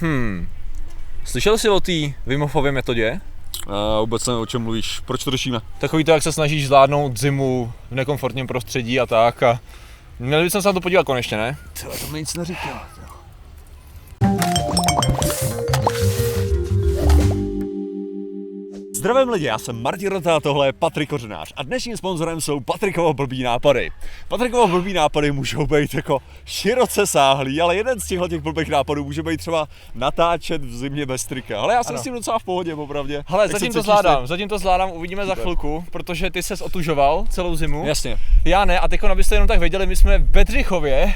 Hmm. Slyšel jsi o té Wimhofově metodě? A vůbec nevím, o čem mluvíš. Proč to řešíme? Takový to, jak se snažíš zvládnout zimu v nekomfortním prostředí a tak. A měli bychom se na to podívat konečně, ne? Tyhle, to mi nic neříká. Zdravím lidi, já jsem Martin Rota a tohle je Patrik Kořenář a dnešním sponzorem jsou Patrikovo blbý nápady. Patrikovo blbý nápady můžou být jako široce sáhlý, ale jeden z těchto těch blbých nápadů může být třeba natáčet v zimě bez trika. Ale já jsem Ano. s tím docela v pohodě, popravdě. Hele, Jak zatím to zvládám, zatím to zvládám, uvidíme za Super. chvilku, protože ty ses otužoval celou zimu. Jasně. Já ne, a teď abyste jenom tak věděli, my jsme v Bedřichově,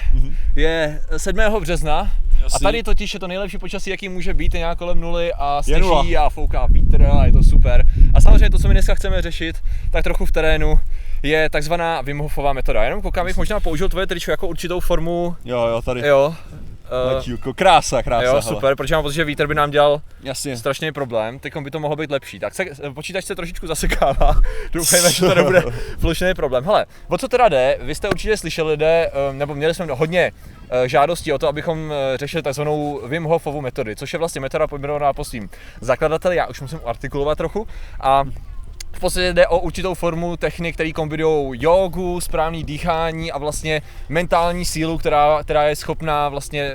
je 7. března, a Jasně. tady totiž je to nejlepší počasí, jaký může být, je nějak kolem nuly a sněží a fouká vítr a je to super. A samozřejmě to, co my dneska chceme řešit, tak trochu v terénu, je takzvaná Wim Hofová metoda. Jenom koukám, bych možná použil tvoje tričko jako určitou formu, Jo, jo, tady. jo, Matílko, krása, krása. jo, hele. super, protože mám pocit, že vítr by nám dělal Jasně. strašný problém, teď by to mohlo být lepší. Tak se, počítač se trošičku zasekává, doufejme, že to nebude plošný problém. Hele, o co teda jde, vy jste určitě slyšeli lidé, eh, nebo měli jsme hodně eh, žádostí o to, abychom eh, řešili takzvanou Wim Hofovu metody, což je vlastně metoda pojmenovaná po svým zakladateli, já už musím artikulovat trochu, a v podstatě jde o určitou formu technik, které kombinují jogu, správný dýchání a vlastně mentální sílu, která, která je schopná vlastně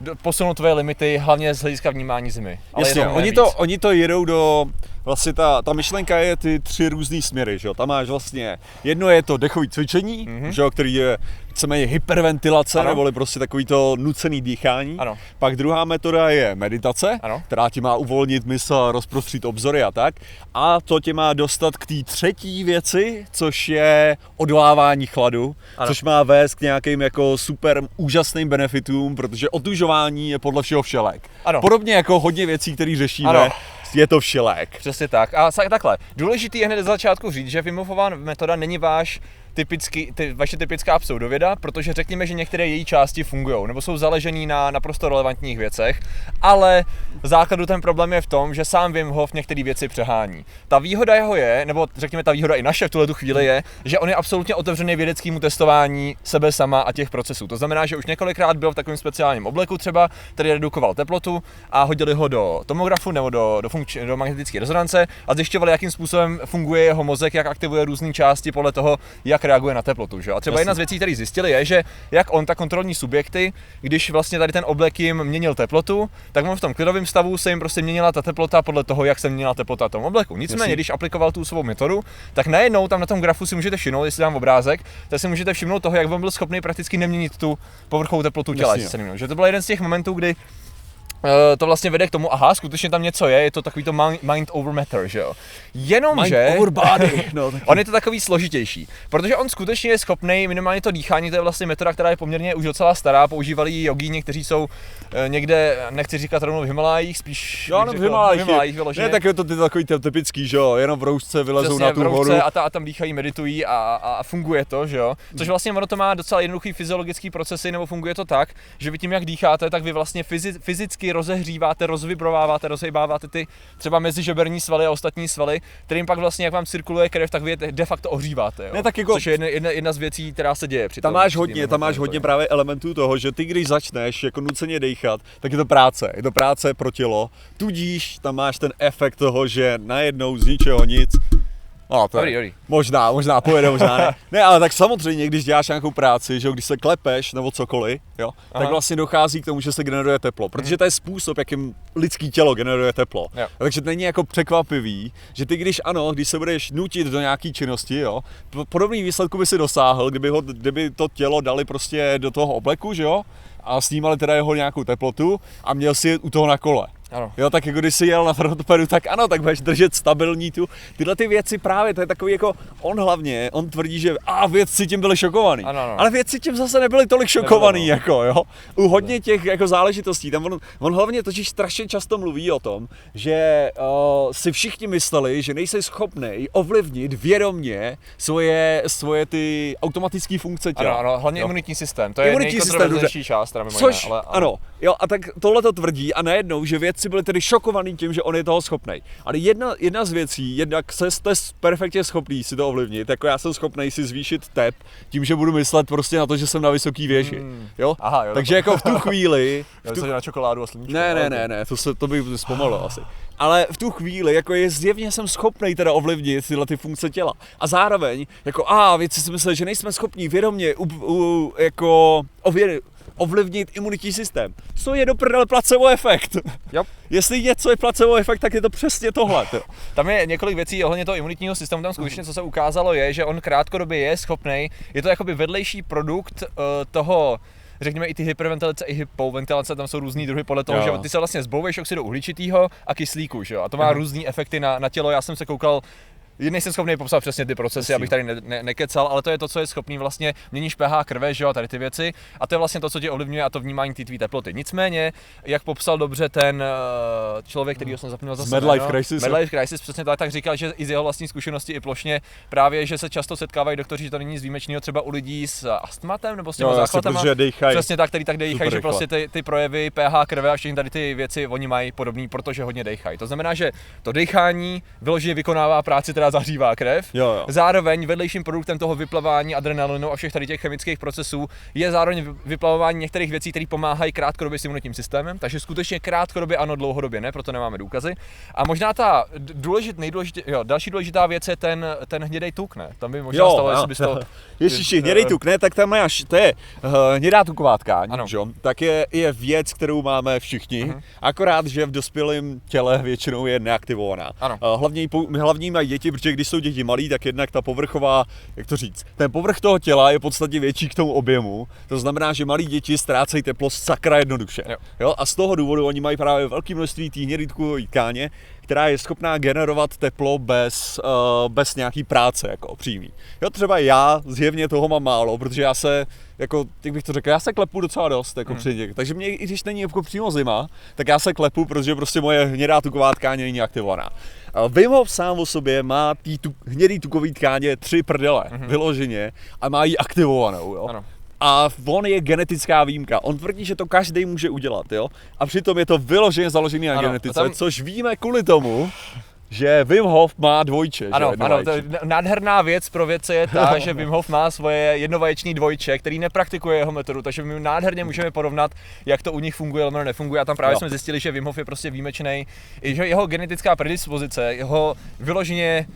do- posunout tvoje limity, hlavně z hlediska vnímání zimy. Ale Jasně, oni víc. to, oni to jedou do, vlastně ta, ta myšlenka je ty tři různý směry, že jo, tam máš vlastně, jedno je to dechový cvičení, Mhm. že jo, který je víceméně hyperventilace, Ano. neboli prostě takový to nucený dýchání. Ano. Pak druhá metoda je meditace, Ano. která ti má uvolnit mysl, rozprostřít obzory a tak. A to tě má dostat k té třetí věci, což je odolávání chladu, Ano. což má vést k nějakým jako super úžasným benefitům, protože otužování je podle všeho všelék. Ano. Podobně jako hodně věcí, které řešíme, Ano. Je to všelék. Přesně tak. A takhle, důležitý je hned ze začátku říct, že Wim metoda není váš typický, ty, vaše typická pseudověda, protože řekněme, že některé její části fungují, nebo jsou založený na naprosto relevantních věcech, ale v základu ten problém je v tom, že sám Wim Hof některé věci přehání. Ta výhoda jeho je, nebo řekněme ta výhoda i naše v tuhle tu chvíli je, že on je absolutně otevřený vědeckému testování sebe sama a těch procesů. To znamená, že už několikrát byl v takovém speciálním obleku třeba, který redukoval teplotu a hodili ho do tomografu nebo do, do, funkč- do magnetické rezonance a zjišťovali, jakým způsobem funguje jeho mozek, jak aktivuje různé části podle toho, jak reaguje na teplotu. Že? A třeba Jasně. jedna z věcí, které zjistili, je, že jak on, tak kontrolní subjekty, když vlastně tady ten oblek jim měnil teplotu, tak on v tom klidovém stavu se jim prostě měnila ta teplota podle toho, jak se měnila teplota tom obleku. Nicméně, Jasně. když aplikoval tu svou metodu, tak najednou tam na tom grafu si můžete všimnout, jestli dám obrázek, tak si můžete všimnout toho, jak on byl schopný prakticky neměnit tu povrchovou teplotu těla. Jasně. Že to byl jeden z těch momentů, kdy to vlastně vede k tomu, aha, skutečně tam něco je, je to takový to mi- mind over matter, že jo. Jenomže... Mind over body. No, taky. On je to takový složitější, protože on skutečně je schopný, minimálně to dýchání, to je vlastně metoda, která je poměrně už docela stará, používali ji jogíni, kteří jsou eh, někde, nechci říkat rovnou v Himalájích, spíš Jo, no, v řekl, Himalájích, v Himalájích je, vyloženě. ne, tak je to ty takový ty typický, že jo, jenom v roušce vylezou Přesně, na tu horu. a, ta, a tam dýchají, meditují a, a, a funguje to, že jo. Což vlastně ono to má docela jednoduchý fyziologický procesy, nebo funguje to tak, že vy tím, jak dýcháte, tak vy vlastně fyzi, fyzicky rozehříváte, rozvibrováváte, rozhýbáváte ty třeba mezižeberní svaly a ostatní svaly, kterým pak vlastně, jak vám cirkuluje krev, tak vy je de facto ohříváte, jo. Ne, tak jako- Což je jedna, jedna, jedna z věcí, která se děje při Tam máš hodně, tam máš hodně právě elementů toho, že ty když začneš jako nuceně dejchat, tak je to práce, je to práce pro tělo, tudíž tam máš ten efekt toho, že najednou z ničeho nic, No, to Dobrý, dobrý. možná, možná pojede, možná ne. Ne, ale tak samozřejmě, když děláš nějakou práci, že jo, když se klepeš nebo cokoliv, jo, tak Aha. vlastně dochází k tomu, že se generuje teplo, protože to je způsob, jakým lidský tělo generuje teplo. Jo. Takže to není jako překvapivý, že ty když ano, když se budeš nutit do nějaký činnosti, jo, podobný výsledku by si dosáhl, kdyby, ho, kdyby to tělo dali prostě do toho obleku, že jo, a snímali teda jeho nějakou teplotu a měl si jet u toho na kole. Ano. Jo, tak jako když jsi jel na protopedu, tak ano, tak budeš držet stabilní tu. Tyhle ty věci právě, to je takový jako, on hlavně, on tvrdí, že a vědci tím byli šokovaní. Ano, ano. Ale vědci tím zase nebyli tolik šokovaný, Nebyli, no. jako jo. U hodně těch jako záležitostí, tam on, on hlavně totiž strašně často mluví o tom, že uh, si všichni mysleli, že nejsi schopný ovlivnit vědomně svoje, svoje ty automatické funkce těla. Ano, ano, hlavně Jo. imunitní systém, to je Imunitní systém, část, teda mimo Což, jiné, ale, ale, ano, Jo, a tak tohle to tvrdí a najednou, že vědci byli tedy šokovaní tím, že on je toho schopný. Ale jedna, jedna z věcí, jednak se jste perfektně schopný si to ovlivnit, jako já jsem schopný si zvýšit tep tím, že budu myslet prostě na to, že jsem na vysoký věži. Hmm. Jo? Aha, jo, Takže jako v tu chvíli, Já v tu, na čokoládu a sluníčko. ne, ne, ne, ne, to, se, to by zpomalilo asi. Ale v tu chvíli, jako je zjevně jsem schopný teda ovlivnit tyhle ty funkce těla. A zároveň, jako a věci si mysleli, že nejsme schopní vědomě u, u, jako ově, ovlivnit imunitní systém. Co je do prdele placebo efekt? Jo. Jestli něco je placebo efekt, tak je to přesně tohle. To. Tam je několik věcí ohledně toho imunitního systému, tam skutečně co se ukázalo je, že on krátkodobě je schopný, je to jakoby vedlejší produkt uh, toho řekněme i ty hyperventilace, i hypoventilace, tam jsou různý druhy podle toho, Jo. že ty se vlastně zbouveš oxidu uhličitého a kyslíku, že jo? A to má různý efekty na, na tělo. Já jsem se koukal Nejsem schopný popsat přesně ty procesy, abych tady ne, ne, nekecal, ale to je to, co je schopný vlastně, měníš pH krve, že jo, tady ty věci, a to je vlastně to, co tě ovlivňuje a to vnímání té tvý teploty. Nicméně, jak popsal dobře ten eh, člověk, který jsem zapomněl zase. Midlife jméno, Crisis, jo? Midlife Crisis, přesně tak, tak říkal, že i z jeho vlastní zkušenosti i plošně právě, že se často setkávají doktoři, že to není nic výjimečného třeba u lidí s astmatem nebo s těma asi, záchvatama. Přesně tak, který tak dejchají, že prostě ty, ty projevy pH krve a všechny tady ty věci oni mají podobný, protože hodně dejchají. To znamená, že to dechání vyloženě vykonává práci, která zahřívá krev. Jo, jo. Zároveň vedlejším produktem toho vyplavání adrenalinu a všech tady těch chemických procesů je zároveň vy- vyplavování některých věcí, které pomáhají krátkodobě s imunitním systémem. Takže skutečně krátkodobě ano, dlouhodobě ne, proto nemáme důkazy. A možná ta důležit, nejdůležitě, jo, další důležitá věc je ten, ten hnědej tuk, ne? Tam by možná stalo, jestli bys to... Ježiši, hnědej tuk, ne, tak tam máš, to je uh, hnědá tuková tkáň, Ano. že? jo? tak je, je věc, kterou máme všichni, Mhm. akorát, že v dospělém těle většinou je neaktivovaná. Ano. Uh, hlavně, hlavně mají děti, protože když jsou děti malí, tak jednak ta povrchová, jak to říct, ten povrch toho těla je podstatně větší k tomu objemu, to znamená, že malí děti ztrácejí teplo sakra jednoduše. Jo. Jo? A z toho důvodu oni mají právě velké množství té tukové tkáně, která je schopná generovat teplo bez, uh, bez nějaký práce, jako přímý. Jo, třeba já zjevně toho mám málo, protože já se, jako, jak bych to řekl, já se klepu docela dost, jako Hmm. při. Takže mě, i když není jako přímo zima, tak já se klepu, protože prostě moje hnědá tuková tkáně není aktivovaná. Wim Hof sám o sobě má tý tu, hnědý tukový tkáně tři prdele, vyloženě, a má ji aktivovanou, jo. Ano. A on je genetická výjimka. On tvrdí, že to každý může udělat, jo? A přitom je to vyloženě založený na Ano, genetice, tam- což víme kvůli tomu, že Wim Hof má dvojče, že? Ano, jedno ano, to je nádherná věc pro vědce je ta, že Wim Hof má svoje jednovaječný dvojče, který nepraktikuje jeho metodu, takže my nádherně můžeme porovnat, jak to u nich funguje, nebo nefunguje. A tam právě Jo. jsme zjistili, že Wim Hof je prostě výjimečný, i že jeho genetická predispozice, jeho vyloženě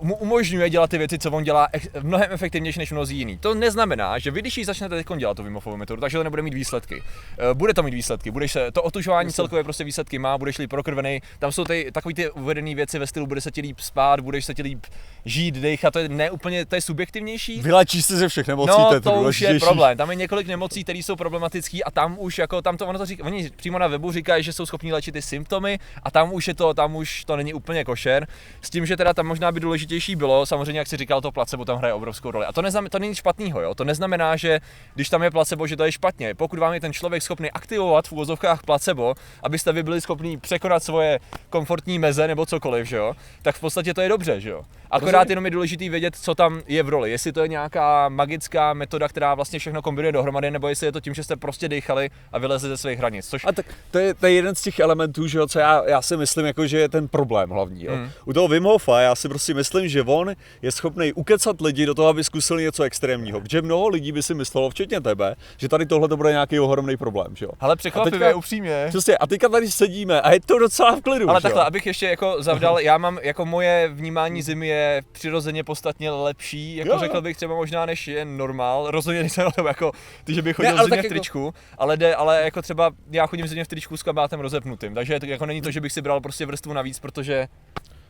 mu umožňuje dělat ty věci, co on dělá, mnohem efektivnější než mnozí jiný. To neznamená, že vy, když ji začnete teď dělat tu Wim Hofovou metodu, takže to nebude mít výsledky. Eh, Bude to mít výsledky, budeš se, to otužování celkově prostě výsledky má, budeš líp prokrvený, tam jsou ty takový ty uvedené věci ve stylu, bude se ti líp spát, budeš se ti líp žít, dechat, to je ne úplně, to je subjektivnější. Vylečíš se ze všech nemocí, No, to je to, už je problém. Tam je několik nemocí, které jsou problematické a tam už jako tam to ono to říká, oni přímo na webu říkají, že jsou schopni léčit ty symptomy a tam už je to, tam už to není úplně košer. S tím, že teda tam možná by důležitější bylo, samozřejmě jak si říkal, to placebo tam hraje obrovskou roli. A to, neznamená, to není špatného, jo. To neznamená, že když tam je placebo, že to je špatně. Pokud vám je ten člověk schopný aktivovat v úvozovkách placebo, abyste vy byli schopni překonat svoje komfortní meze nebo cokoliv, že jo, tak v podstatě to je dobře, že jo. Akorát jenom je důležité vědět, co tam je v roli. Jestli to je nějaká magická metoda, která vlastně všechno kombinuje dohromady, nebo jestli je to tím, že jste prostě dechali a vylezli ze svých hranic. Což A tak to je, to je jeden z těch elementů, že jo, co já, já si myslím, jako, že je ten problém hlavní. Jo. Hmm. U toho Wim Hofa já si prostě myslím, že on je schopný ukecat lidi do toho, aby zkusili něco extrémního. Protože mnoho lidí by si myslelo, včetně tebe, že tady tohle to bude nějaký ohromný problém. Že jo. ale překvapivě, teďka- upřímně. Přesně, a teďka tady sedíme a je to docela v klidu. Ale že jo. takhle, abych ještě jako zavdal, já mám, jako moje vnímání zimy je přirozeně podstatně lepší, jako Jo, jo. řekl bych třeba možná než je normál, rozhodně nejsem jako ty, že bych chodil ale ne, zimě tak v jako- tričku, ale jde, ale jako třeba já chodím zimě v tričku s kabátem rozepnutým, takže to jako není to, že bych si bral prostě vrstvu navíc, protože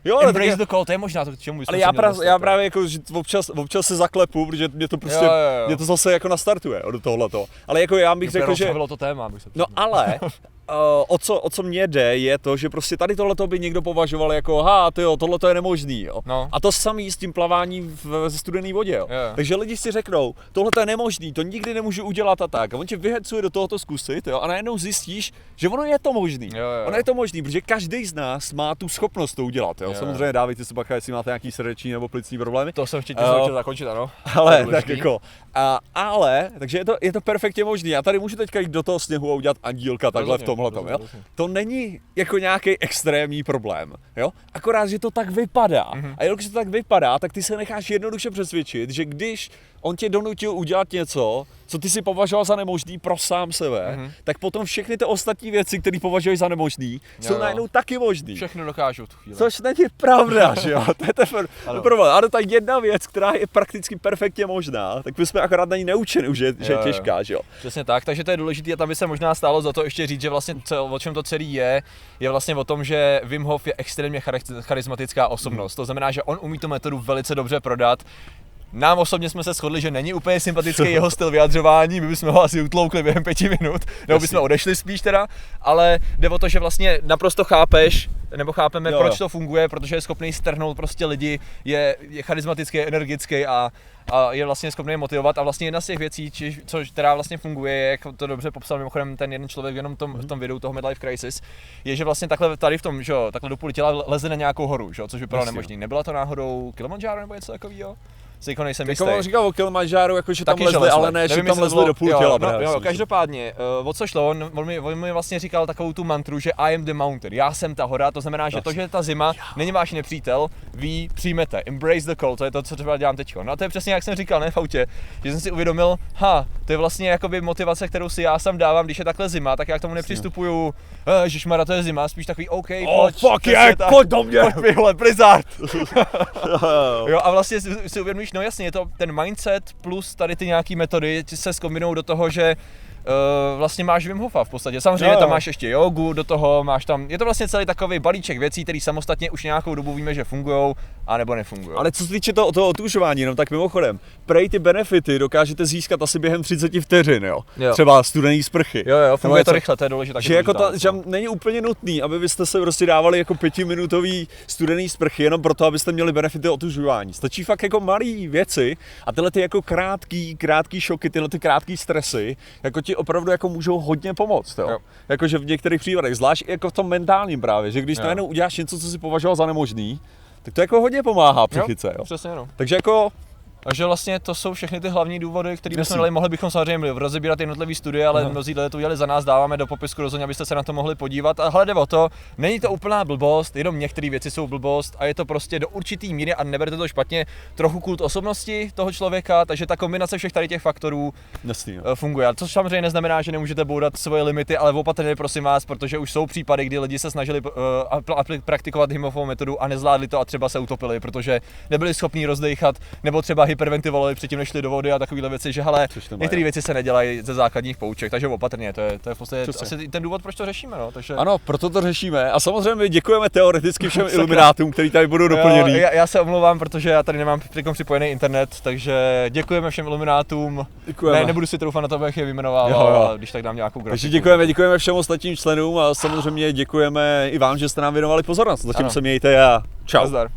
jo, ale, tak embrace je, the cold, to je možná to, k čemu ale já, pra, já právě jako, že občas, občas se zaklepu, protože mě to prostě, Jo, jo, jo. mě to zase jako nastartuje do tohleto. Ale jako já bych řekl, že... rozbavilo to téma, abych se No ale, o, co, o co mě jde, je to, že prostě tady tohle by někdo považoval jako, ha, ty jo, tohle je nemožný, jo. No. A to samý s tím plaváním v, ze studené vodě, jo. Jo. Takže lidi si řeknou, tohle je nemožný, to nikdy nemůžu udělat a tak. A on tě vyhecuje do tohoto zkusit, jo, a najednou zjistíš, že ono je to možný. Jo, jo, jo. Ono je to možný, protože každý z nás má tu schopnost to udělat, jo. Jo. Samozřejmě dávejte si bacha, jestli máte nějaký srdeční nebo plicní problémy. To jsem chtěl uh, zakončit, ano. Ale tak jako, a, ale, takže je to, je to perfektně možný. Já tady můžu teďka jít do toho sněhu a udělat andílka takhle v tomhle tom, jo. To není jako nějaký extrémní problém, jo. Akorát, že to tak vypadá. Mhm. A jelikož to tak vypadá, tak ty se necháš jednoduše přesvědčit, že když on tě donutil udělat něco, co ty si považoval za nemožný pro sám sebe, Mhm. tak potom všechny ty ostatní věci, které považuješ za nemožný, jsou jo. najednou taky možný. Všechno dokážu v tu chvíli. Což není pravda, že jo? To je ten Ano. problém. Ale ta jedna věc, která je prakticky perfektně možná, tak my jsme akorát na ní neučeni, že, že je Jo, jo. těžká, že jo? Přesně tak, takže to je důležité a tam by se možná stálo za to ještě říct, že vlastně co, o čem to celý je, je vlastně o tom, že Wim Hof je extrémně chari- charismatická osobnost. To znamená, že on umí tu metodu velice dobře prodat. Nám osobně jsme se shodli, že není úplně sympatický jeho styl vyjadřování, my bychom ho asi utloukli během pěti minut, nebo bychom odešli spíš teda, ale jde o to, že vlastně naprosto chápeš, nebo chápeme, Jo, proč to funguje, protože je schopný strhnout prostě lidi, je, je charismatický, energický a, a je vlastně schopný je motivovat. A vlastně jedna z těch věcí, či, co, která vlastně funguje, je, jak to dobře popsal mimochodem ten jeden člověk v jenom tom, v tom videu toho Midlife Crisis, je, že vlastně takhle tady v tom, že jo, takhle do půl těla leze na nějakou horu, že jo, což vypadalo Jasně. nemožný. Nebyla to náhodou Kilimanjaro nebo něco takového? Si jako nejsem Jako on říkal o Kilimanjáru, jako že tam Taky, lezli, že ale ne, že tam lezli bylo- do půl jo, těla. No, jo, každopádně, uh, o co šlo, on, on, mi, on mi vlastně říkal takovou tu mantru, že I am the mountain, já jsem ta hora, to znamená, že to, že ta zima není váš nepřítel, vy přijmete, embrace the cold, to je to, co třeba dělám teď. No a to je přesně jak jsem říkal, ne v autě, že jsem si uvědomil, ha, to je vlastně jakoby motivace, kterou si já sám dávám, když je takhle zima, tak já k tomu nepřistupuju, eh, Ježišmara, to je zima, spíš takový OK, Oh, pojď, fuck yeah, pojď do mě. Pojď mi, Blizzard. Jo, a vlastně si, si uvědomíš, no jasně, je to ten mindset plus tady ty nějaký metody se zkombinují do toho, že Uh, vlastně máš Wim Hofa v podstatě. Samozřejmě jo. tam máš ještě jogu do toho, máš tam, je to vlastně celý takový balíček věcí, které samostatně už nějakou dobu víme, že fungují, a nebo nefungují. Ale co se týče toho, toho otužování, no tak mimochodem, prej ty benefity dokážete získat asi během 30 vteřin, jo? Jo. Třeba studený sprchy. Jo, jo, funguje to rychle, to je důležité. že jako ta, že není úplně nutný, aby byste se prostě dávali jako pětiminutový studený sprchy jenom proto, abyste měli benefity otužování. Stačí fakt jako malý věci a tyhle ty jako krátký, krátký šoky, tyhle ty krátký stresy, jako ti opravdu jako můžou hodně pomoct, jo. Jo. Jakože v některých případech, zvlášť jako v tom mentálním právě, že když Jo. najednou uděláš něco, co si považoval za nemožný, tak to jako hodně pomáhá psychice, jo. Přesně, no. Takže jako Takže vlastně to jsou všechny ty hlavní důvody, které bychom dali. Mohli bychom samozřejmě rozebírat jednotlivé studie, ale Aha. mnozí lidé to udělali za nás, dáváme do popisku rozhodně, abyste se na to mohli podívat. A hledě o to, není to úplná blbost, jenom některé věci jsou blbost a je to prostě do určitý míry a neberte to špatně, trochu kult osobnosti toho člověka, takže ta kombinace všech tady těch faktorů jasný, eh, funguje. A což samozřejmě neznamená, že nemůžete boudat svoje limity, ale opatrně prosím vás, protože už jsou případy, kdy lidi se snažili uh, apl- praktikovat Himofovou metodu a nezvládli to a třeba se utopili, protože nebyli schopni rozdechat nebo třeba hyperventilovali předtím, než šli do vody a takovéhle věci, že hele, některé věci se nedělají ze základních pouček, takže opatrně, to je, to je v podstatě Přesně. asi ten důvod, proč to řešíme. No, takže... Ano, proto to řešíme a samozřejmě děkujeme teoreticky všem iluminátům, kteří tady budou doplněný. Jo, já, já, se omlouvám, protože já tady nemám připojený internet, takže děkujeme všem iluminátům. Děkujeme. Ne, nebudu si troufat na to, abych je vyjmenoval, Jo, jo. když tak dám nějakou grafiku. Takže děkujeme, děkujeme všem ostatním členům a samozřejmě děkujeme i vám, že jste nám věnovali pozornost. Zatím Ano. se mějte a čau. Nazdar.